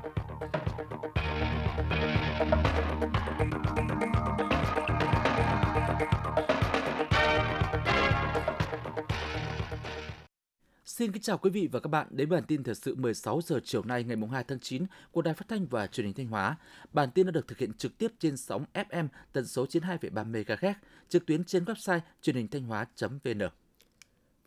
Xin kính chào quý vị và các bạn đến bản tin thời sự 16 giờ chiều nay ngày 2 tháng 9 của Đài Phát thanh và Truyền hình Thanh Hóa. Bản tin đã được thực hiện trực tiếp trên sóng FM tần số 92,3 MHz, trực tuyến trên website truyền hình thanh hóa.vn.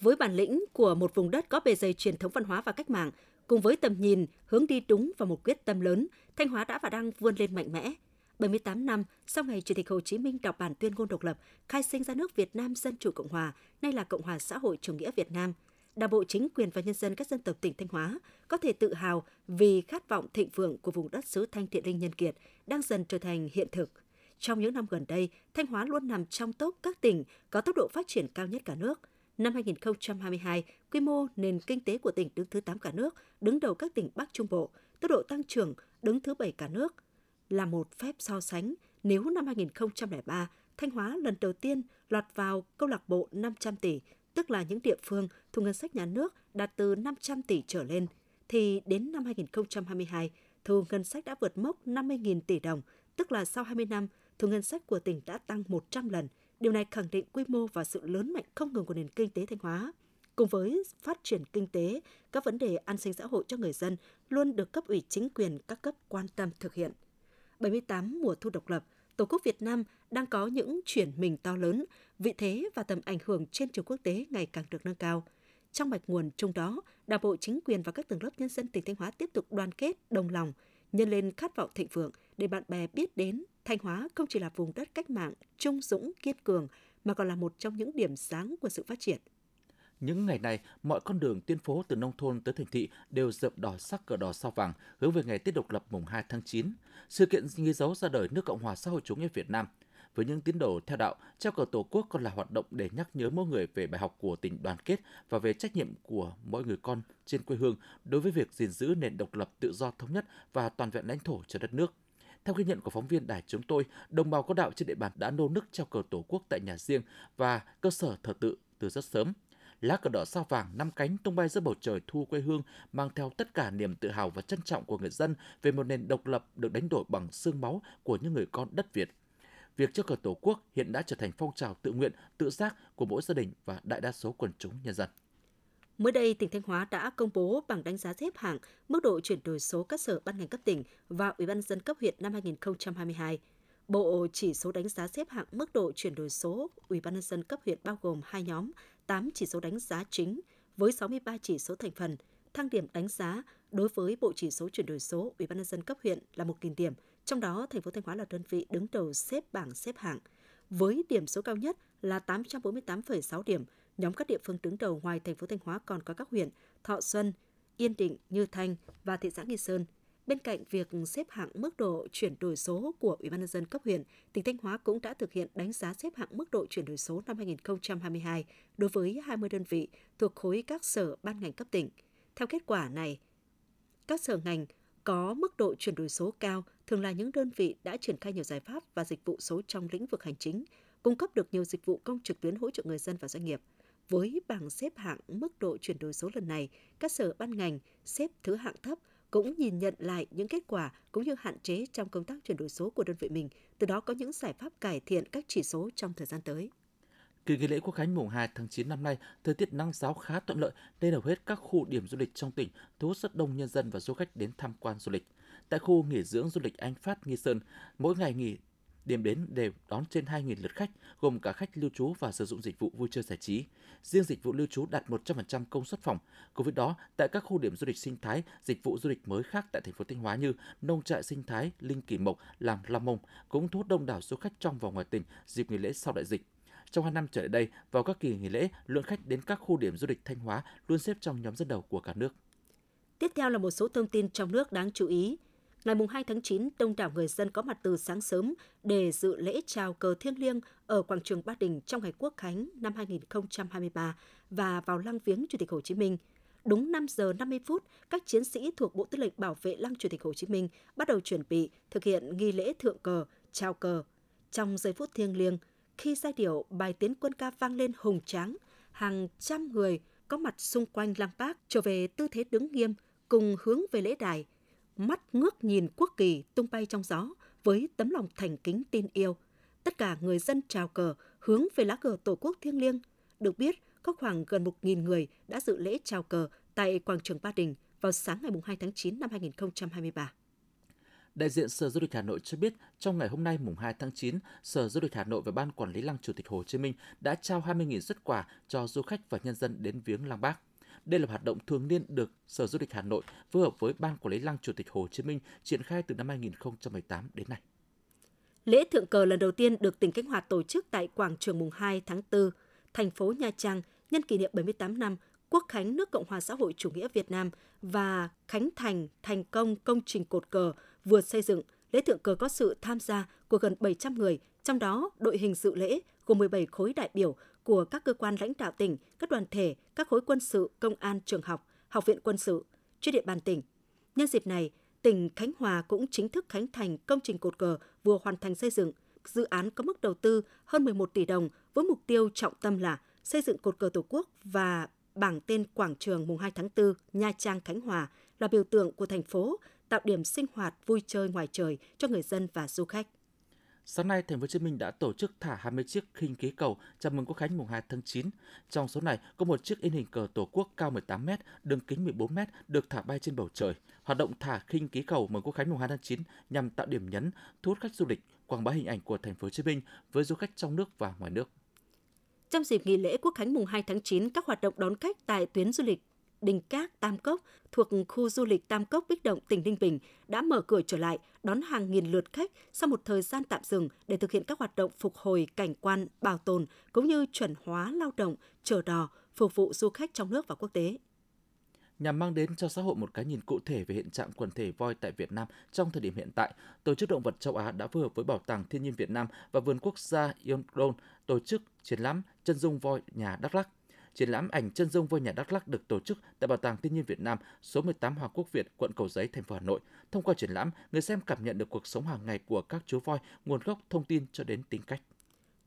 Với bản lĩnh của một vùng đất có bề dày truyền thống văn hóa và cách mạng, cùng với tầm nhìn, hướng đi đúng và một quyết tâm lớn, Thanh Hóa đã và đang vươn lên mạnh mẽ. 78 năm sau ngày Chủ tịch Hồ Chí Minh đọc bản tuyên ngôn độc lập, khai sinh ra nước Việt Nam Dân Chủ Cộng Hòa, nay là Cộng hòa xã hội chủ nghĩa Việt Nam – Đảng bộ chính quyền và nhân dân các dân tộc tỉnh Thanh Hóa có thể tự hào vì khát vọng thịnh vượng của vùng đất xứ Thanh Thiện Linh Nhân Kiệt đang dần trở thành hiện thực. Trong những năm gần đây, Thanh Hóa luôn nằm trong top các tỉnh có tốc độ phát triển cao nhất cả nước. Năm 2022, quy mô nền kinh tế của tỉnh đứng thứ 8 cả nước, đứng đầu các tỉnh Bắc Trung Bộ, tốc độ tăng trưởng đứng thứ 7 cả nước. Là một phép so sánh, nếu năm 2003, Thanh Hóa lần đầu tiên lọt vào câu lạc bộ 500 tỷ, tức là những địa phương thu ngân sách nhà nước đạt từ 500 tỷ trở lên, thì đến năm 2022, thu ngân sách đã vượt mốc 50.000 tỷ đồng, tức là sau 20 năm, thu ngân sách của tỉnh đã tăng 100 lần. Điều này khẳng định quy mô và sự lớn mạnh không ngừng của nền kinh tế Thanh Hóa. Cùng với phát triển kinh tế, các vấn đề an sinh xã hội cho người dân luôn được cấp ủy chính quyền các cấp quan tâm thực hiện. 78 mùa thu độc lập, Tổ quốc Việt Nam đang có những chuyển mình to lớn, vị thế và tầm ảnh hưởng trên trường quốc tế ngày càng được nâng cao. Trong mạch nguồn chung đó, Đảng bộ chính quyền và các tầng lớp nhân dân tỉnh Thanh Hóa tiếp tục đoàn kết, đồng lòng, nhân lên khát vọng thịnh vượng để bạn bè biết đến Thanh Hóa không chỉ là vùng đất cách mạng, trung dũng, kiên cường, mà còn là một trong những điểm sáng của sự phát triển. Những ngày này, mọi con đường tuyến phố từ nông thôn tới thành thị đều rợp đỏ sắc cờ đỏ sao vàng hướng về ngày Tết độc lập mùng 2 tháng 9. Sự kiện ghi dấu ra đời nước Cộng hòa xã hội chủ nghĩa Việt Nam. Với những tín đồ theo đạo, treo cờ Tổ quốc còn là hoạt động để nhắc nhớ mỗi người về bài học của tình đoàn kết và về trách nhiệm của mỗi người con trên quê hương đối với việc gìn giữ nền độc lập tự do thống nhất và toàn vẹn lãnh thổ cho đất nước. Theo ghi nhận của phóng viên đài chúng tôi, đồng bào có đạo trên địa bàn đã nô nức treo cờ Tổ quốc tại nhà riêng và cơ sở thờ tự từ rất sớm lá cờ đỏ sao vàng năm cánh tung bay giữa bầu trời thu quê hương mang theo tất cả niềm tự hào và trân trọng của người dân về một nền độc lập được đánh đổi bằng xương máu của những người con đất Việt. Việc treo cờ Tổ quốc hiện đã trở thành phong trào tự nguyện, tự giác của mỗi gia đình và đại đa số quần chúng nhân dân. Mới đây, tỉnh Thanh Hóa đã công bố bảng đánh giá xếp hạng mức độ chuyển đổi số các sở ban ngành cấp tỉnh và Ủy ban dân cấp huyện năm 2022. Bộ chỉ số đánh giá xếp hạng mức độ chuyển đổi số Ủy ban nhân dân cấp huyện bao gồm hai nhóm 8 chỉ số đánh giá chính với 63 chỉ số thành phần. Thang điểm đánh giá đối với Bộ chỉ số chuyển đổi số Ủy ban nhân dân cấp huyện là 1.000 điểm, trong đó thành phố Thanh Hóa là đơn vị đứng đầu xếp bảng xếp hạng. Với điểm số cao nhất là 848,6 điểm, nhóm các địa phương đứng đầu ngoài thành phố Thanh Hóa còn có các huyện Thọ Xuân, Yên Định, Như Thanh và thị xã Nghi Sơn – Bên cạnh việc xếp hạng mức độ chuyển đổi số của Ủy ban nhân dân cấp huyện, tỉnh Thanh Hóa cũng đã thực hiện đánh giá xếp hạng mức độ chuyển đổi số năm 2022 đối với 20 đơn vị thuộc khối các sở ban ngành cấp tỉnh. Theo kết quả này, các sở ngành có mức độ chuyển đổi số cao thường là những đơn vị đã triển khai nhiều giải pháp và dịch vụ số trong lĩnh vực hành chính, cung cấp được nhiều dịch vụ công trực tuyến hỗ trợ người dân và doanh nghiệp. Với bảng xếp hạng mức độ chuyển đổi số lần này, các sở ban ngành xếp thứ hạng thấp cũng nhìn nhận lại những kết quả cũng như hạn chế trong công tác chuyển đổi số của đơn vị mình, từ đó có những giải pháp cải thiện các chỉ số trong thời gian tới. Kỳ nghỉ lễ Quốc khánh mùng 2 tháng 9 năm nay, thời tiết nắng giáo khá thuận lợi nên hầu hết các khu điểm du lịch trong tỉnh thu hút rất đông nhân dân và du khách đến tham quan du lịch. Tại khu nghỉ dưỡng du lịch Anh Phát Nghi Sơn, mỗi ngày nghỉ điểm đến đều đón trên 2.000 lượt khách, gồm cả khách lưu trú và sử dụng dịch vụ vui chơi giải trí. Riêng dịch vụ lưu trú đạt 100% công suất phòng. Cùng với đó, tại các khu điểm du lịch sinh thái, dịch vụ du lịch mới khác tại thành phố Thanh Hóa như nông trại sinh thái Linh Kỳ Mộc, làng Lam Mông cũng thu hút đông đảo du khách trong và ngoài tỉnh dịp nghỉ lễ sau đại dịch. Trong hai năm trở lại đây, vào các kỳ nghỉ lễ, lượng khách đến các khu điểm du lịch Thanh Hóa luôn xếp trong nhóm dẫn đầu của cả nước. Tiếp theo là một số thông tin trong nước đáng chú ý. Ngày 2 tháng 9, đông đảo người dân có mặt từ sáng sớm để dự lễ chào cờ thiêng liêng ở quảng trường Ba Đình trong ngày Quốc khánh năm 2023 và vào lăng viếng Chủ tịch Hồ Chí Minh. Đúng 5 giờ 50 phút, các chiến sĩ thuộc Bộ Tư lệnh Bảo vệ Lăng Chủ tịch Hồ Chí Minh bắt đầu chuẩn bị thực hiện nghi lễ thượng cờ, chào cờ. Trong giây phút thiêng liêng, khi giai điệu bài tiến quân ca vang lên hùng tráng, hàng trăm người có mặt xung quanh lăng bác trở về tư thế đứng nghiêm cùng hướng về lễ đài – mắt ngước nhìn quốc kỳ tung bay trong gió với tấm lòng thành kính tin yêu. Tất cả người dân trào cờ hướng về lá cờ Tổ quốc thiêng liêng. Được biết, có khoảng gần 1.000 người đã dự lễ trào cờ tại quảng trường Ba Đình vào sáng ngày 2 tháng 9 năm 2023. Đại diện Sở Du lịch Hà Nội cho biết, trong ngày hôm nay mùng 2 tháng 9, Sở Du lịch Hà Nội và Ban Quản lý Lăng Chủ tịch Hồ Chí Minh đã trao 20.000 xuất quà cho du khách và nhân dân đến viếng Lăng Bác. Đây là hoạt động thường niên được Sở Du lịch Hà Nội phối hợp với Ban Quản lý Lăng Chủ tịch Hồ Chí Minh triển khai từ năm 2018 đến nay. Lễ thượng cờ lần đầu tiên được tỉnh Khánh Hòa tổ chức tại quảng trường mùng 2 tháng 4, thành phố Nha Trang nhân kỷ niệm 78 năm Quốc khánh nước Cộng hòa xã hội chủ nghĩa Việt Nam và khánh thành thành công công trình cột cờ vừa xây dựng. Lễ thượng cờ có sự tham gia của gần 700 người, trong đó đội hình dự lễ gồm 17 khối đại biểu của các cơ quan lãnh đạo tỉnh, các đoàn thể, các khối quân sự, công an, trường học, học viện quân sự trên địa bàn tỉnh. Nhân dịp này, tỉnh Khánh Hòa cũng chính thức khánh thành công trình cột cờ vừa hoàn thành xây dựng. Dự án có mức đầu tư hơn 11 tỷ đồng với mục tiêu trọng tâm là xây dựng cột cờ Tổ quốc và bảng tên quảng trường mùng 2 tháng 4 Nha Trang Khánh Hòa là biểu tượng của thành phố, tạo điểm sinh hoạt vui chơi ngoài trời cho người dân và du khách. Sáng nay, Thành phố Hồ Chí Minh đã tổ chức thả 20 chiếc khinh khí cầu chào mừng Quốc khánh mùng 2 tháng 9. Trong số này có một chiếc in hình cờ Tổ quốc cao 18 m, đường kính 14 m được thả bay trên bầu trời. Hoạt động thả khinh khí cầu mừng Quốc khánh mùng 2 tháng 9 nhằm tạo điểm nhấn, thu hút khách du lịch, quảng bá hình ảnh của Thành phố Hồ Chí Minh với du khách trong nước và ngoài nước. Trong dịp nghỉ lễ Quốc khánh mùng 2 tháng 9, các hoạt động đón khách tại tuyến du lịch Đình Các, Tam Cốc thuộc khu du lịch Tam Cốc Bích Động, tỉnh Ninh Bình đã mở cửa trở lại đón hàng nghìn lượt khách sau một thời gian tạm dừng để thực hiện các hoạt động phục hồi cảnh quan, bảo tồn cũng như chuẩn hóa lao động, chờ đò, phục vụ du khách trong nước và quốc tế nhằm mang đến cho xã hội một cái nhìn cụ thể về hiện trạng quần thể voi tại Việt Nam trong thời điểm hiện tại, Tổ chức Động vật châu Á đã phối hợp với Bảo tàng Thiên nhiên Việt Nam và Vườn Quốc gia Yongdon tổ chức triển lãm chân dung voi nhà Đắk Lắk. Triển lãm ảnh chân dung voi nhà Đắk Lắk được tổ chức tại Bảo tàng Thiên nhiên Việt Nam, số 18 Hoàng Quốc Việt, quận Cầu Giấy, thành phố Hà Nội. Thông qua triển lãm, người xem cảm nhận được cuộc sống hàng ngày của các chú voi, nguồn gốc thông tin cho đến tính cách.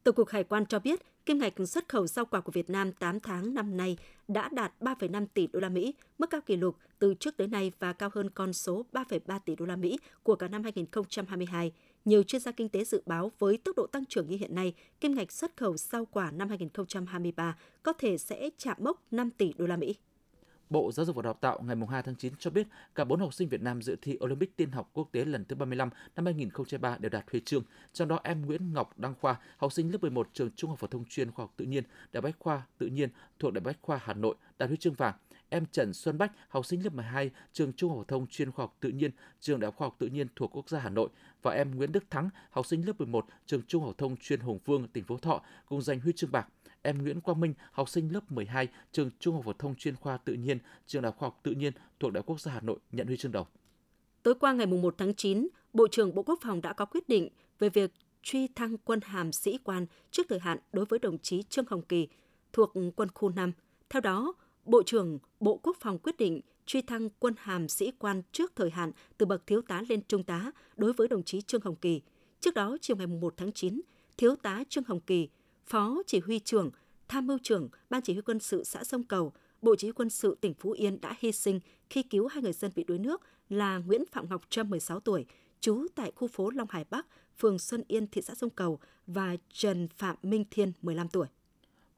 Tổng cục Hải quan cho biết, kim ngạch xuất khẩu rau quả của Việt Nam 8 tháng năm nay đã đạt 3,5 tỷ đô la Mỹ, mức cao kỷ lục từ trước tới nay và cao hơn con số 3,3 tỷ đô la Mỹ của cả năm 2022. Nhiều chuyên gia kinh tế dự báo với tốc độ tăng trưởng như hiện nay, kim ngạch xuất khẩu rau quả năm 2023 có thể sẽ chạm mốc 5 tỷ đô la Mỹ. Bộ Giáo dục và Đào tạo ngày 2 tháng 9 cho biết cả 4 học sinh Việt Nam dự thi Olympic tiên học quốc tế lần thứ 35 năm 2003 đều đạt huy chương. Trong đó em Nguyễn Ngọc Đăng Khoa, học sinh lớp 11 trường Trung học phổ thông chuyên khoa học tự nhiên, Đại Bách khoa Tự nhiên thuộc Đại Bách khoa Hà Nội đạt huy chương vàng. Em Trần Xuân Bách, học sinh lớp 12, trường Trung học phổ thông chuyên khoa học tự nhiên, trường Đại học Khoa học Tự nhiên thuộc Quốc gia Hà Nội và em Nguyễn Đức Thắng, học sinh lớp 11, trường Trung học phổ thông chuyên Hùng Vương, tỉnh Phú Thọ cùng giành huy chương bạc em Nguyễn Quang Minh, học sinh lớp 12, trường Trung học phổ thông chuyên khoa tự nhiên, trường Đại học Khoa học Tự nhiên thuộc Đại học Quốc gia Hà Nội nhận huy chương đồng. Tối qua ngày 1 tháng 9, Bộ trưởng Bộ Quốc phòng đã có quyết định về việc truy thăng quân hàm sĩ quan trước thời hạn đối với đồng chí Trương Hồng Kỳ thuộc quân khu 5. Theo đó, Bộ trưởng Bộ Quốc phòng quyết định truy thăng quân hàm sĩ quan trước thời hạn từ bậc thiếu tá lên trung tá đối với đồng chí Trương Hồng Kỳ. Trước đó, chiều ngày 1 tháng 9, thiếu tá Trương Hồng Kỳ Phó Chỉ huy trưởng, Tham mưu trưởng Ban Chỉ huy quân sự xã Sông Cầu, Bộ Chỉ huy quân sự tỉnh Phú Yên đã hy sinh khi cứu hai người dân bị đuối nước là Nguyễn Phạm Ngọc Trâm 16 tuổi, trú tại khu phố Long Hải Bắc, phường Xuân Yên, thị xã Sông Cầu và Trần Phạm Minh Thiên 15 tuổi.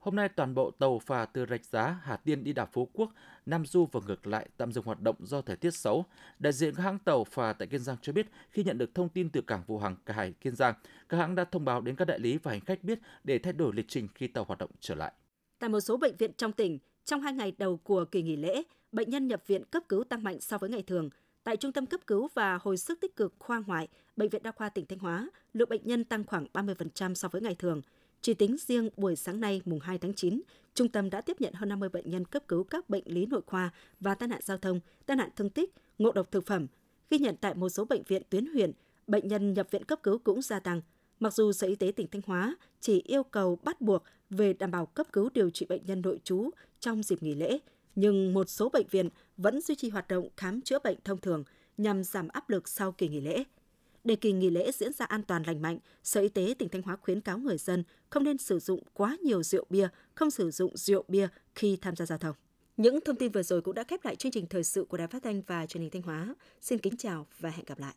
Hôm nay toàn bộ tàu phà từ Rạch Giá, Hà Tiên đi đảo Phú Quốc, Nam Du và ngược lại tạm dừng hoạt động do thời tiết xấu. Đại diện các hãng tàu phà tại Kiên Giang cho biết khi nhận được thông tin từ cảng vụ hàng hải Kiên Giang, các hãng đã thông báo đến các đại lý và hành khách biết để thay đổi lịch trình khi tàu hoạt động trở lại. Tại một số bệnh viện trong tỉnh, trong hai ngày đầu của kỳ nghỉ lễ, bệnh nhân nhập viện cấp cứu tăng mạnh so với ngày thường. Tại Trung tâm cấp cứu và hồi sức tích cực khoa ngoại, Bệnh viện Đa khoa tỉnh Thanh Hóa, lượng bệnh nhân tăng khoảng 30% so với ngày thường. Chỉ tính riêng buổi sáng nay mùng 2 tháng 9, trung tâm đã tiếp nhận hơn 50 bệnh nhân cấp cứu các bệnh lý nội khoa và tai nạn giao thông, tai nạn thương tích, ngộ độc thực phẩm. Ghi nhận tại một số bệnh viện tuyến huyện, bệnh nhân nhập viện cấp cứu cũng gia tăng. Mặc dù Sở Y tế tỉnh Thanh Hóa chỉ yêu cầu bắt buộc về đảm bảo cấp cứu điều trị bệnh nhân nội trú trong dịp nghỉ lễ, nhưng một số bệnh viện vẫn duy trì hoạt động khám chữa bệnh thông thường nhằm giảm áp lực sau kỳ nghỉ lễ. Để kỳ nghỉ lễ diễn ra an toàn lành mạnh, Sở Y tế tỉnh Thanh Hóa khuyến cáo người dân không nên sử dụng quá nhiều rượu bia, không sử dụng rượu bia khi tham gia giao thông. Những thông tin vừa rồi cũng đã khép lại chương trình thời sự của Đài Phát thanh và Truyền hình Thanh Hóa. Xin kính chào và hẹn gặp lại.